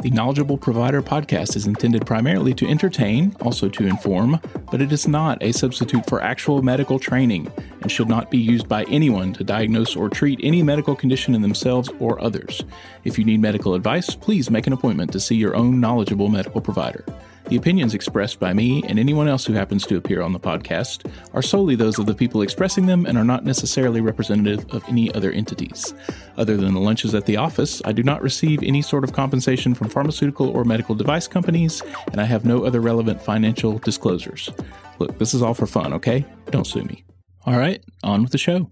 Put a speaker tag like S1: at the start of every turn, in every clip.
S1: The Knowledgeable Provider podcast is intended primarily to entertain, also to inform, but it is not a substitute for actual medical training and should not be used by anyone to diagnose or treat any medical condition in themselves or others. If you need medical advice, please make an appointment to see your own knowledgeable medical provider. The opinions expressed by me and anyone else who happens to appear on the podcast are solely those of the people expressing them and are not necessarily representative of any other entities. Other than the lunches at the office, I do not receive any sort of compensation from pharmaceutical or medical device companies, and I have no other relevant financial disclosures. Look, this is all for fun, okay? Don't sue me. All right, on with the show.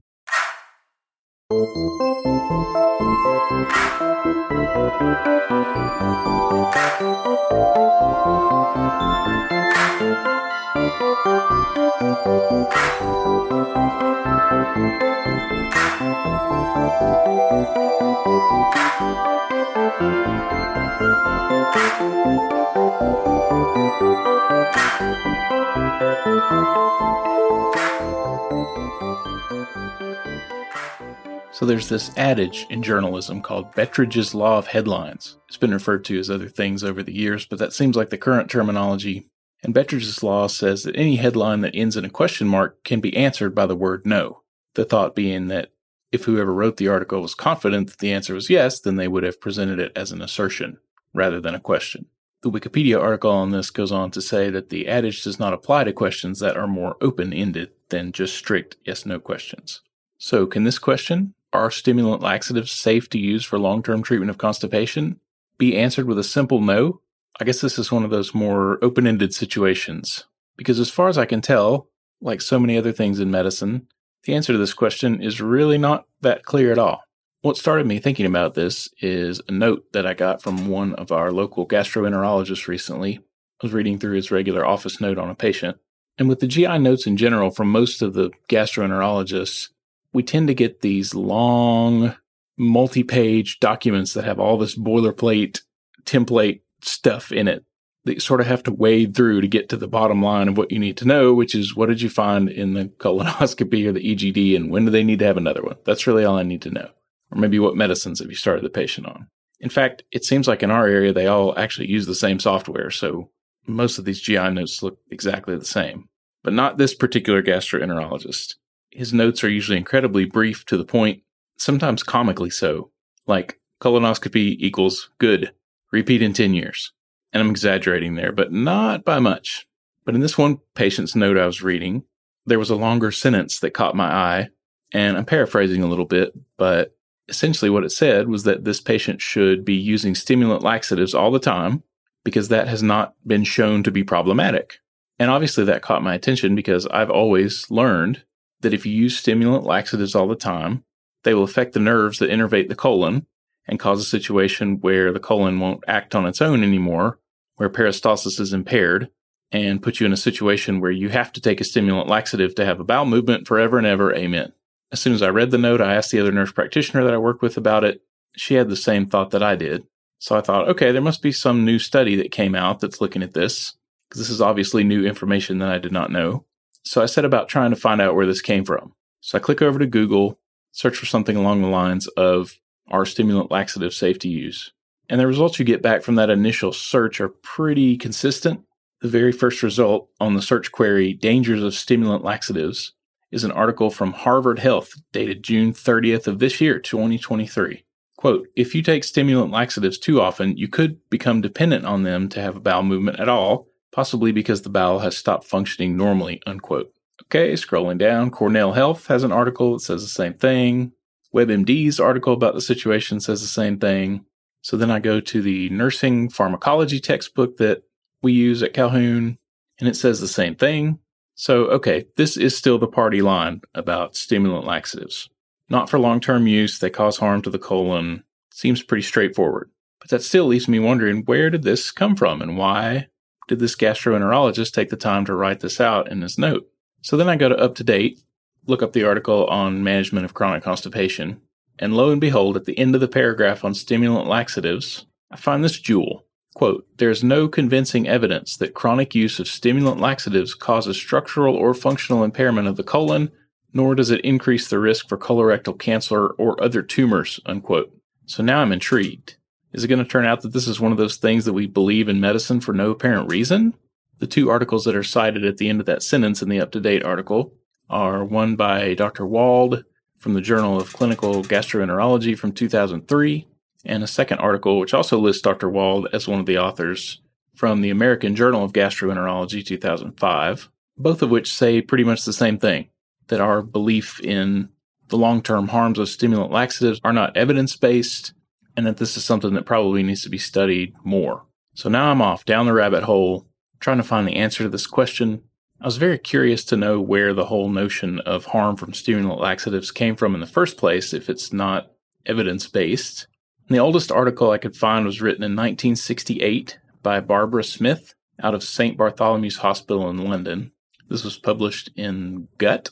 S1: There's this adage in journalism called Betteridge's Law of Headlines. It's been referred to as other things over the years, but that seems like the current terminology. And Betteridge's Law says that any headline that ends in a question mark can be answered by the word no. The thought being that if whoever wrote the article was confident that the answer was yes, then they would have presented it as an assertion rather than a question. The Wikipedia article on this goes on to say that the adage does not apply to questions that are more open ended than just strict yes no questions. So, can this question, are stimulant laxatives safe to use for long term treatment of constipation? Be answered with a simple no? I guess this is one of those more open ended situations. Because as far as I can tell, like so many other things in medicine, the answer to this question is really not that clear at all. What started me thinking about this is a note that I got from one of our local gastroenterologists recently. I was reading through his regular office note on a patient. And with the GI notes in general from most of the gastroenterologists, we tend to get these long, multi page documents that have all this boilerplate template stuff in it that you sort of have to wade through to get to the bottom line of what you need to know, which is what did you find in the colonoscopy or the EGD and when do they need to have another one? That's really all I need to know. Or maybe what medicines have you started the patient on? In fact, it seems like in our area, they all actually use the same software. So most of these GI notes look exactly the same, but not this particular gastroenterologist his notes are usually incredibly brief to the point, sometimes comically so, like colonoscopy equals good, repeat in 10 years. And I'm exaggerating there, but not by much. But in this one patient's note I was reading, there was a longer sentence that caught my eye, and I'm paraphrasing a little bit, but essentially what it said was that this patient should be using stimulant laxatives all the time because that has not been shown to be problematic. And obviously that caught my attention because I've always learned that if you use stimulant laxatives all the time, they will affect the nerves that innervate the colon and cause a situation where the colon won't act on its own anymore, where peristalsis is impaired, and put you in a situation where you have to take a stimulant laxative to have a bowel movement forever and ever. Amen. As soon as I read the note, I asked the other nurse practitioner that I work with about it. She had the same thought that I did. So I thought, okay, there must be some new study that came out that's looking at this, because this is obviously new information that I did not know. So I set about trying to find out where this came from. So I click over to Google, search for something along the lines of are stimulant laxative safe to use? And the results you get back from that initial search are pretty consistent. The very first result on the search query, Dangers of Stimulant Laxatives, is an article from Harvard Health dated June 30th of this year, 2023. Quote, if you take stimulant laxatives too often, you could become dependent on them to have a bowel movement at all possibly because the bowel has stopped functioning normally, unquote. Okay, scrolling down, Cornell Health has an article that says the same thing. WebMD's article about the situation says the same thing. So then I go to the nursing pharmacology textbook that we use at Calhoun, and it says the same thing. So, okay, this is still the party line about stimulant laxatives. Not for long term use, they cause harm to the colon. Seems pretty straightforward. But that still leaves me wondering where did this come from and why did this gastroenterologist take the time to write this out in his note? So then I go to up to date, look up the article on management of chronic constipation, and lo and behold, at the end of the paragraph on stimulant laxatives, I find this jewel. Quote, there is no convincing evidence that chronic use of stimulant laxatives causes structural or functional impairment of the colon, nor does it increase the risk for colorectal cancer or other tumors, unquote. So now I'm intrigued. Is it going to turn out that this is one of those things that we believe in medicine for no apparent reason? The two articles that are cited at the end of that sentence in the up to date article are one by Dr. Wald from the Journal of Clinical Gastroenterology from 2003, and a second article which also lists Dr. Wald as one of the authors from the American Journal of Gastroenterology 2005, both of which say pretty much the same thing that our belief in the long term harms of stimulant laxatives are not evidence based, and that this is something that probably needs to be studied more. So now I'm off down the rabbit hole trying to find the answer to this question. I was very curious to know where the whole notion of harm from stimulant laxatives came from in the first place if it's not evidence based. The oldest article I could find was written in 1968 by Barbara Smith out of St. Bartholomew's Hospital in London. This was published in Gut,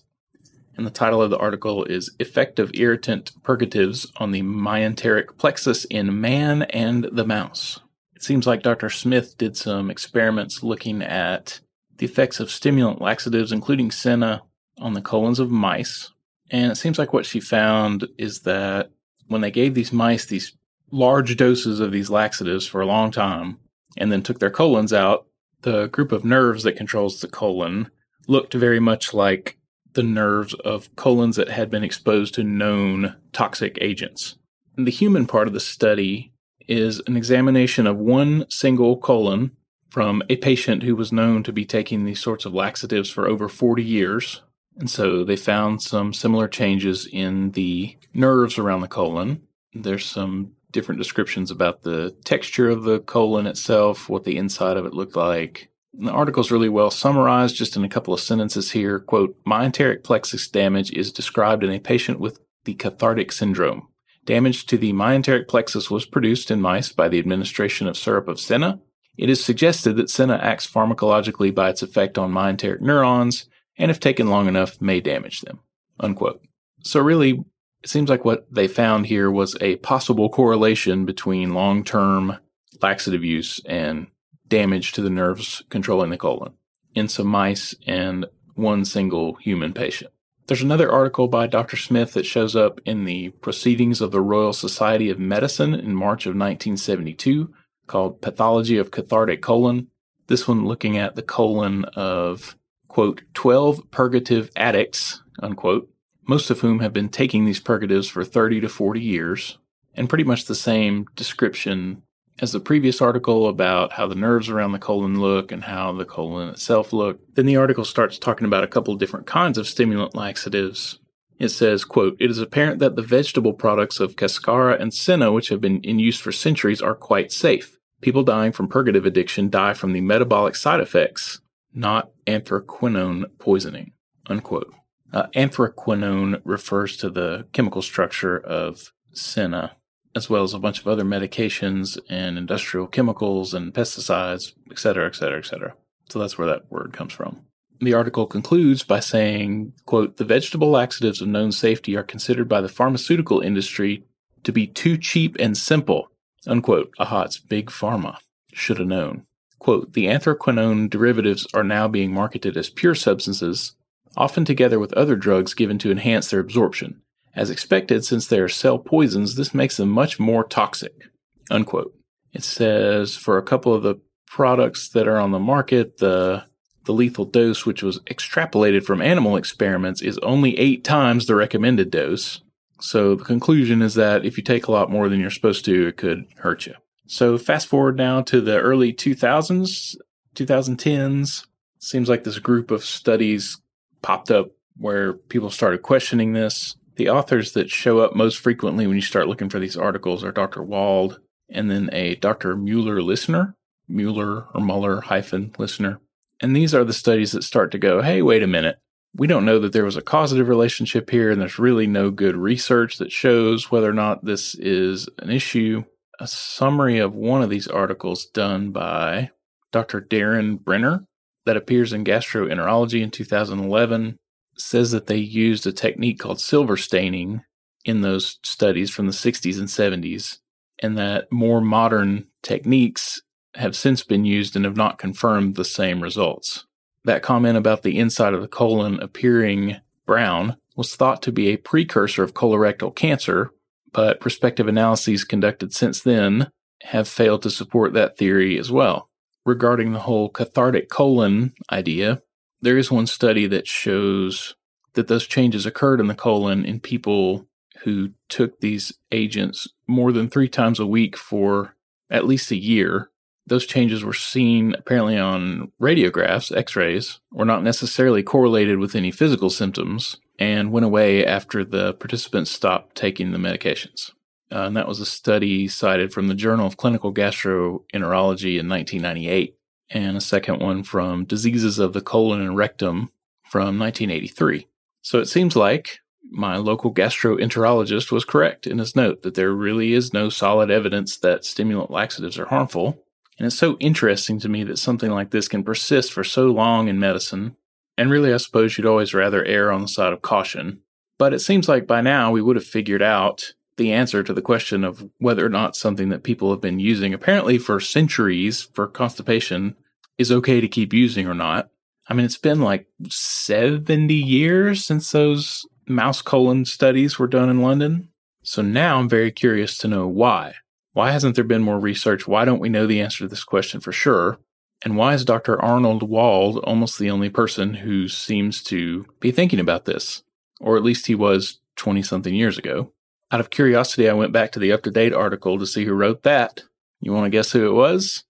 S1: and the title of the article is Effect of Irritant Purgatives on the Myenteric Plexus in Man and the Mouse. It seems like Dr. Smith did some experiments looking at the effects of stimulant laxatives, including senna, on the colons of mice. And it seems like what she found is that when they gave these mice these large doses of these laxatives for a long time and then took their colons out, the group of nerves that controls the colon looked very much like the nerves of colons that had been exposed to known toxic agents. And the human part of the study is an examination of one single colon from a patient who was known to be taking these sorts of laxatives for over 40 years. And so they found some similar changes in the nerves around the colon. There's some different descriptions about the texture of the colon itself, what the inside of it looked like, the article's really well summarized just in a couple of sentences here. Quote, myenteric plexus damage is described in a patient with the cathartic syndrome. Damage to the myenteric plexus was produced in mice by the administration of syrup of senna. It is suggested that senna acts pharmacologically by its effect on myenteric neurons, and if taken long enough, may damage them. Unquote. So really, it seems like what they found here was a possible correlation between long-term laxative use and damage to the nerves controlling the colon in some mice and one single human patient. There's another article by Dr. Smith that shows up in the Proceedings of the Royal Society of Medicine in March of 1972 called Pathology of Cathartic Colon. This one looking at the colon of, quote, 12 purgative addicts, unquote, most of whom have been taking these purgatives for 30 to 40 years, and pretty much the same description as the previous article about how the nerves around the colon look and how the colon itself look. Then the article starts talking about a couple of different kinds of stimulant laxatives. It says, quote, It is apparent that the vegetable products of cascara and senna, which have been in use for centuries, are quite safe. People dying from purgative addiction die from the metabolic side effects, not anthraquinone poisoning, unquote. Uh, anthraquinone refers to the chemical structure of senna as well as a bunch of other medications and industrial chemicals and pesticides, et cetera, et cetera, et cetera. So that's where that word comes from. The article concludes by saying, quote, the vegetable laxatives of known safety are considered by the pharmaceutical industry to be too cheap and simple, unquote. Aha, it's big pharma. Should have known. Quote, the anthraquinone derivatives are now being marketed as pure substances, often together with other drugs given to enhance their absorption. As expected, since they are cell poisons, this makes them much more toxic. Unquote. It says for a couple of the products that are on the market, the the lethal dose, which was extrapolated from animal experiments, is only eight times the recommended dose. So the conclusion is that if you take a lot more than you're supposed to, it could hurt you. So fast forward now to the early 2000s, 2010s. Seems like this group of studies popped up where people started questioning this. The authors that show up most frequently when you start looking for these articles are Dr. Wald and then a Dr. Mueller Lissner, Mueller or Muller hyphen Lissner. And these are the studies that start to go, hey, wait a minute. We don't know that there was a causative relationship here, and there's really no good research that shows whether or not this is an issue. A summary of one of these articles done by Dr. Darren Brenner that appears in Gastroenterology in 2011 says that they used a technique called silver staining in those studies from the 60s and 70s, and that more modern techniques have since been used and have not confirmed the same results. That comment about the inside of the colon appearing brown was thought to be a precursor of colorectal cancer, but prospective analyses conducted since then have failed to support that theory as well. Regarding the whole cathartic colon idea, there is one study that shows that those changes occurred in the colon in people who took these agents more than three times a week for at least a year. Those changes were seen apparently on radiographs, x rays, were not necessarily correlated with any physical symptoms, and went away after the participants stopped taking the medications. Uh, and that was a study cited from the Journal of Clinical Gastroenterology in 1998, and a second one from Diseases of the Colon and Rectum from 1983. So it seems like my local gastroenterologist was correct in his note that there really is no solid evidence that stimulant laxatives are harmful. And it's so interesting to me that something like this can persist for so long in medicine. And really, I suppose you'd always rather err on the side of caution. But it seems like by now we would have figured out the answer to the question of whether or not something that people have been using, apparently for centuries for constipation, is okay to keep using or not. I mean, it's been like 70 years since those mouse colon studies were done in London. So now I'm very curious to know why. Why hasn't there been more research? Why don't we know the answer to this question for sure? And why is Dr. Arnold Wald almost the only person who seems to be thinking about this? Or at least he was 20 something years ago. Out of curiosity, I went back to the up to date article to see who wrote that. You want to guess who it was?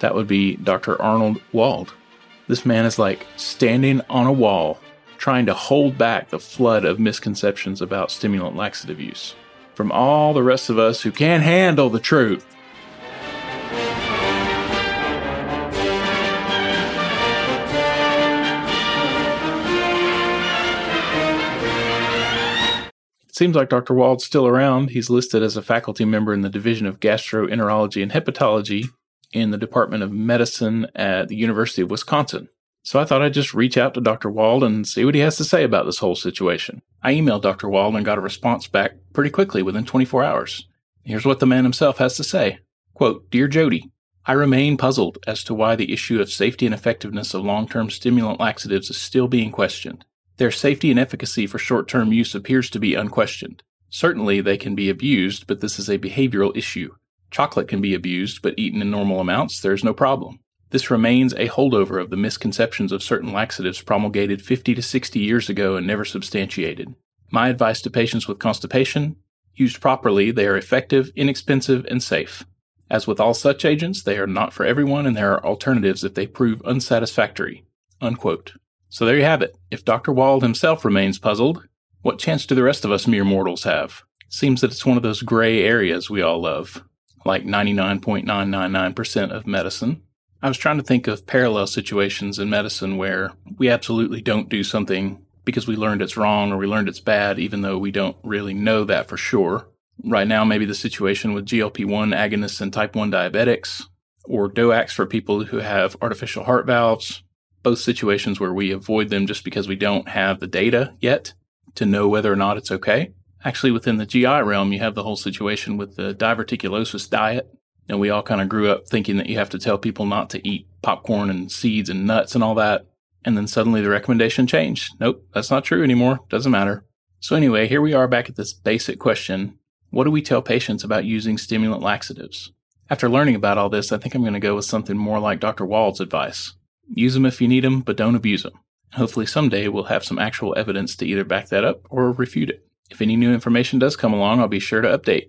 S1: That would be Dr. Arnold Wald. This man is like standing on a wall, trying to hold back the flood of misconceptions about stimulant laxative use from all the rest of us who can't handle the truth. Seems like Dr. Wald's still around. He's listed as a faculty member in the Division of Gastroenterology and Hepatology in the Department of Medicine at the University of Wisconsin. So I thought I'd just reach out to Dr. Wald and see what he has to say about this whole situation. I emailed Dr. Wald and got a response back pretty quickly within 24 hours. Here's what the man himself has to say. Quote, Dear Jody, I remain puzzled as to why the issue of safety and effectiveness of long-term stimulant laxatives is still being questioned. Their safety and efficacy for short-term use appears to be unquestioned. Certainly they can be abused, but this is a behavioral issue. Chocolate can be abused, but eaten in normal amounts, there's no problem. This remains a holdover of the misconceptions of certain laxatives promulgated 50 to 60 years ago and never substantiated. My advice to patients with constipation used properly, they are effective, inexpensive, and safe. As with all such agents, they are not for everyone and there are alternatives if they prove unsatisfactory. Unquote. So there you have it. If Dr. Wald himself remains puzzled, what chance do the rest of us mere mortals have? Seems that it's one of those gray areas we all love like 99.999% of medicine. I was trying to think of parallel situations in medicine where we absolutely don't do something because we learned it's wrong or we learned it's bad, even though we don't really know that for sure. Right now, maybe the situation with GLP 1 agonists and type 1 diabetics, or DOACs for people who have artificial heart valves, both situations where we avoid them just because we don't have the data yet to know whether or not it's okay. Actually, within the GI realm, you have the whole situation with the diverticulosis diet. And we all kind of grew up thinking that you have to tell people not to eat popcorn and seeds and nuts and all that. And then suddenly the recommendation changed. Nope, that's not true anymore. Doesn't matter. So, anyway, here we are back at this basic question What do we tell patients about using stimulant laxatives? After learning about all this, I think I'm going to go with something more like Dr. Wald's advice use them if you need them, but don't abuse them. Hopefully, someday we'll have some actual evidence to either back that up or refute it. If any new information does come along, I'll be sure to update.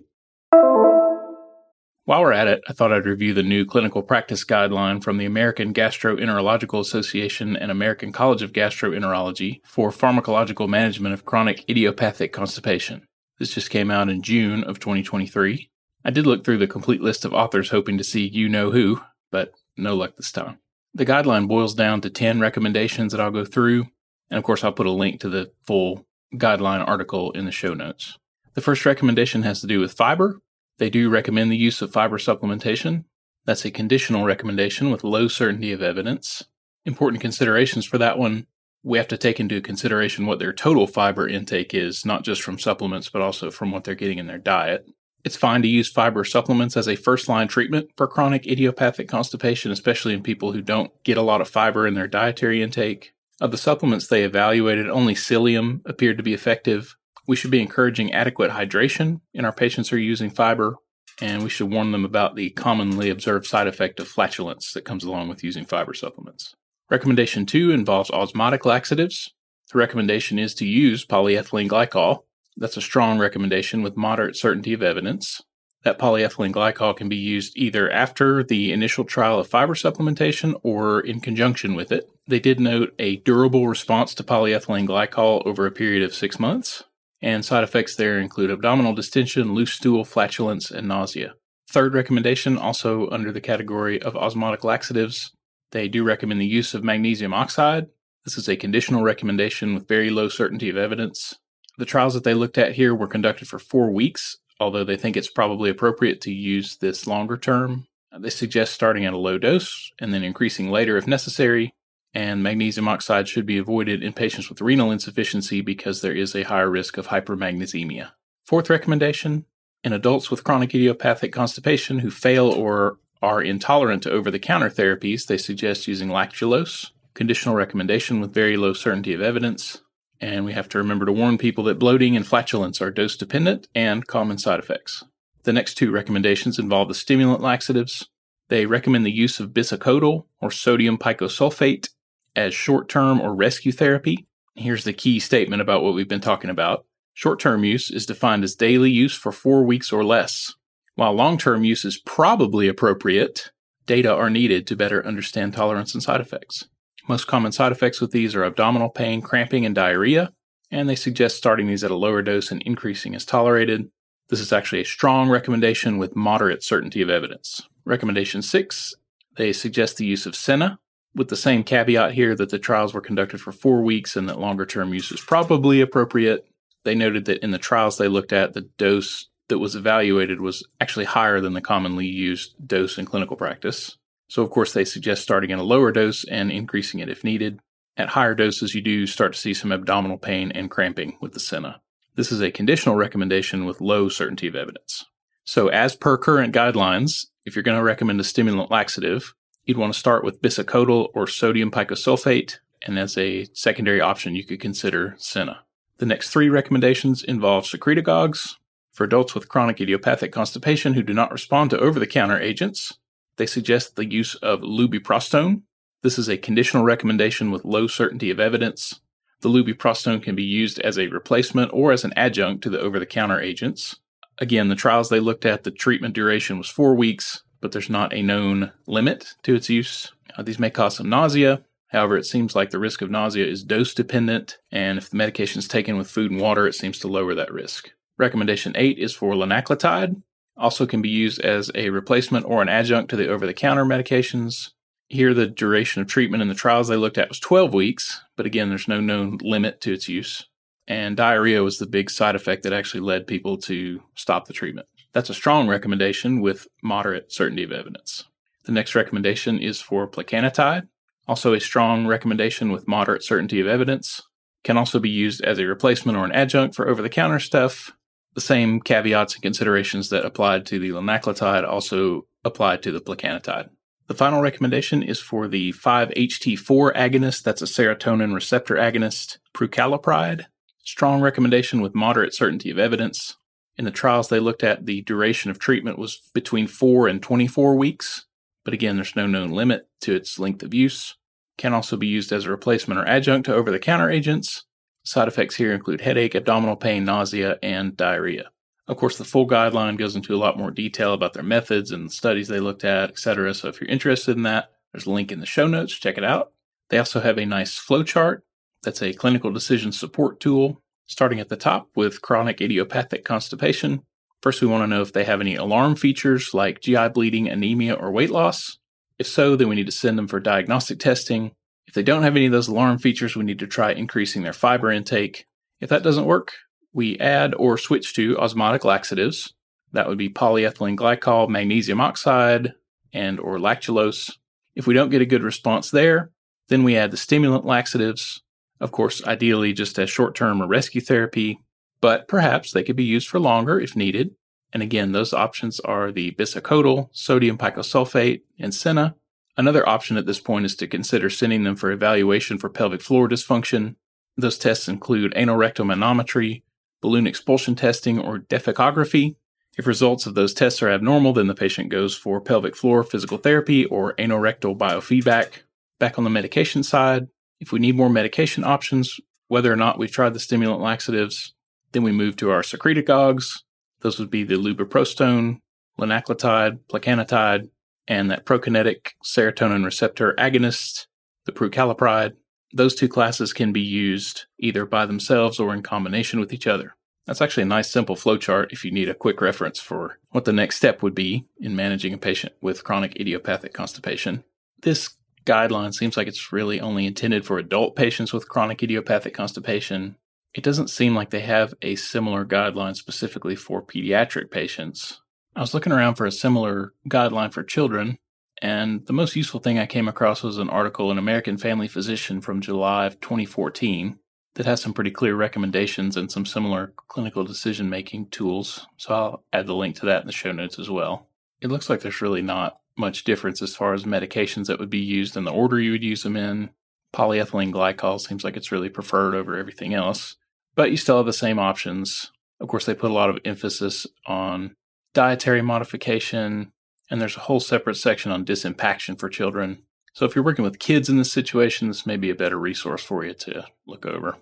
S1: While we're at it, I thought I'd review the new clinical practice guideline from the American Gastroenterological Association and American College of Gastroenterology for pharmacological management of chronic idiopathic constipation. This just came out in June of 2023. I did look through the complete list of authors hoping to see you know who, but no luck this time. The guideline boils down to 10 recommendations that I'll go through, and of course, I'll put a link to the full guideline article in the show notes. The first recommendation has to do with fiber. They do recommend the use of fiber supplementation. That's a conditional recommendation with low certainty of evidence. Important considerations for that one we have to take into consideration what their total fiber intake is, not just from supplements, but also from what they're getting in their diet. It's fine to use fiber supplements as a first line treatment for chronic idiopathic constipation, especially in people who don't get a lot of fiber in their dietary intake. Of the supplements they evaluated, only psyllium appeared to be effective. We should be encouraging adequate hydration in our patients who are using fiber, and we should warn them about the commonly observed side effect of flatulence that comes along with using fiber supplements. Recommendation two involves osmotic laxatives. The recommendation is to use polyethylene glycol. That's a strong recommendation with moderate certainty of evidence. That polyethylene glycol can be used either after the initial trial of fiber supplementation or in conjunction with it. They did note a durable response to polyethylene glycol over a period of six months, and side effects there include abdominal distension, loose stool, flatulence, and nausea. Third recommendation, also under the category of osmotic laxatives, they do recommend the use of magnesium oxide. This is a conditional recommendation with very low certainty of evidence. The trials that they looked at here were conducted for four weeks, although they think it's probably appropriate to use this longer term. They suggest starting at a low dose and then increasing later if necessary. And magnesium oxide should be avoided in patients with renal insufficiency because there is a higher risk of hypermagnesemia. Fourth recommendation in adults with chronic idiopathic constipation who fail or are intolerant to over the counter therapies, they suggest using lactulose. Conditional recommendation with very low certainty of evidence. And we have to remember to warn people that bloating and flatulence are dose dependent and common side effects. The next two recommendations involve the stimulant laxatives. They recommend the use of bisacodyl or sodium picosulfate as short term or rescue therapy. Here's the key statement about what we've been talking about. Short term use is defined as daily use for four weeks or less. While long term use is probably appropriate, data are needed to better understand tolerance and side effects. Most common side effects with these are abdominal pain, cramping, and diarrhea, and they suggest starting these at a lower dose and increasing as tolerated. This is actually a strong recommendation with moderate certainty of evidence. Recommendation 6 they suggest the use of Senna, with the same caveat here that the trials were conducted for four weeks and that longer term use is probably appropriate. They noted that in the trials they looked at, the dose that was evaluated was actually higher than the commonly used dose in clinical practice. So, of course, they suggest starting at a lower dose and increasing it if needed. At higher doses, you do start to see some abdominal pain and cramping with the Senna. This is a conditional recommendation with low certainty of evidence. So, as per current guidelines, if you're going to recommend a stimulant laxative, you'd want to start with bisacodyl or sodium picosulfate, and as a secondary option, you could consider Senna. The next three recommendations involve secretagogues. For adults with chronic idiopathic constipation who do not respond to over the counter agents, they suggest the use of lubiprostone. This is a conditional recommendation with low certainty of evidence. The lubiprostone can be used as a replacement or as an adjunct to the over the counter agents. Again, the trials they looked at, the treatment duration was four weeks, but there's not a known limit to its use. Uh, these may cause some nausea. However, it seems like the risk of nausea is dose dependent, and if the medication is taken with food and water, it seems to lower that risk. Recommendation 8 is for linaclotide also can be used as a replacement or an adjunct to the over the counter medications. Here, the duration of treatment in the trials they looked at was 12 weeks, but again, there's no known limit to its use. And diarrhea was the big side effect that actually led people to stop the treatment. That's a strong recommendation with moderate certainty of evidence. The next recommendation is for plecanatide, also a strong recommendation with moderate certainty of evidence. Can also be used as a replacement or an adjunct for over the counter stuff, the same caveats and considerations that applied to the linaclotide also apply to the plecanatide. The final recommendation is for the 5-HT4 agonist, that's a serotonin receptor agonist, prucalopride. Strong recommendation with moderate certainty of evidence. In the trials they looked at, the duration of treatment was between 4 and 24 weeks, but again, there's no known limit to its length of use. Can also be used as a replacement or adjunct to over the counter agents, Side effects here include headache, abdominal pain, nausea, and diarrhea. Of course, the full guideline goes into a lot more detail about their methods and the studies they looked at, etc. So if you're interested in that, there's a link in the show notes. Check it out. They also have a nice flowchart that's a clinical decision support tool, starting at the top with chronic idiopathic constipation. First, we want to know if they have any alarm features like GI bleeding, anemia, or weight loss. If so, then we need to send them for diagnostic testing if they don't have any of those alarm features, we need to try increasing their fiber intake. If that doesn't work, we add or switch to osmotic laxatives. That would be polyethylene glycol, magnesium oxide, and or lactulose. If we don't get a good response there, then we add the stimulant laxatives. Of course, ideally just as short-term or rescue therapy, but perhaps they could be used for longer if needed. And again, those options are the bisacodyl, sodium picosulfate, and Senna, Another option at this point is to consider sending them for evaluation for pelvic floor dysfunction. Those tests include anal rectal manometry, balloon expulsion testing, or defecography. If results of those tests are abnormal, then the patient goes for pelvic floor physical therapy or anorectal biofeedback. Back on the medication side, if we need more medication options, whether or not we've tried the stimulant laxatives, then we move to our secretagogues. Those would be the lubiprostone, linaclotide, plecanatide, and that prokinetic serotonin receptor agonist, the prucalopride. Those two classes can be used either by themselves or in combination with each other. That's actually a nice simple flowchart if you need a quick reference for what the next step would be in managing a patient with chronic idiopathic constipation. This guideline seems like it's really only intended for adult patients with chronic idiopathic constipation. It doesn't seem like they have a similar guideline specifically for pediatric patients. I was looking around for a similar guideline for children, and the most useful thing I came across was an article in American Family Physician from July of 2014 that has some pretty clear recommendations and some similar clinical decision making tools. So I'll add the link to that in the show notes as well. It looks like there's really not much difference as far as medications that would be used and the order you would use them in. Polyethylene glycol seems like it's really preferred over everything else, but you still have the same options. Of course, they put a lot of emphasis on dietary modification, and there's a whole separate section on disimpaction for children. So if you're working with kids in this situation, this may be a better resource for you to look over.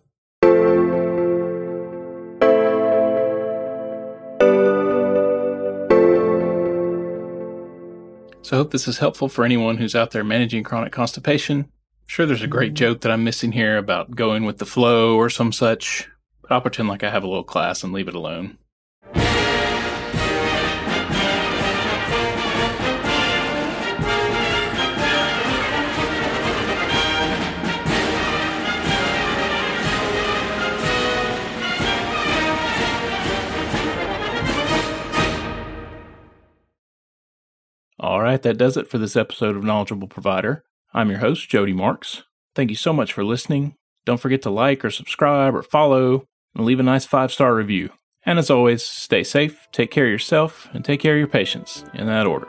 S1: So I hope this is helpful for anyone who's out there managing chronic constipation. I'm sure there's a great mm-hmm. joke that I'm missing here about going with the flow or some such, but I'll pretend like I have a little class and leave it alone. Right, that does it for this episode of Knowledgeable Provider. I'm your host, Jody Marks. Thank you so much for listening. Don't forget to like or subscribe or follow and leave a nice five star review. And as always, stay safe, take care of yourself, and take care of your patients in that order.